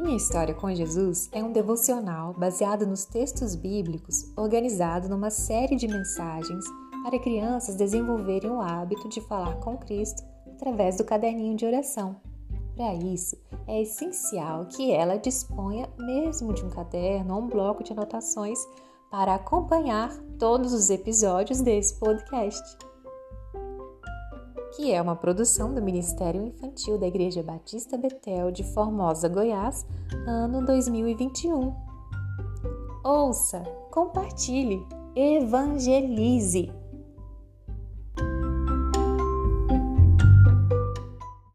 Minha História com Jesus é um devocional baseado nos textos bíblicos, organizado numa série de mensagens para crianças desenvolverem o hábito de falar com Cristo através do caderninho de oração. Para isso, é essencial que ela disponha mesmo de um caderno ou um bloco de anotações para acompanhar todos os episódios desse podcast que é uma produção do Ministério Infantil da Igreja Batista Betel de Formosa, Goiás, ano 2021. Ouça, compartilhe, evangelize.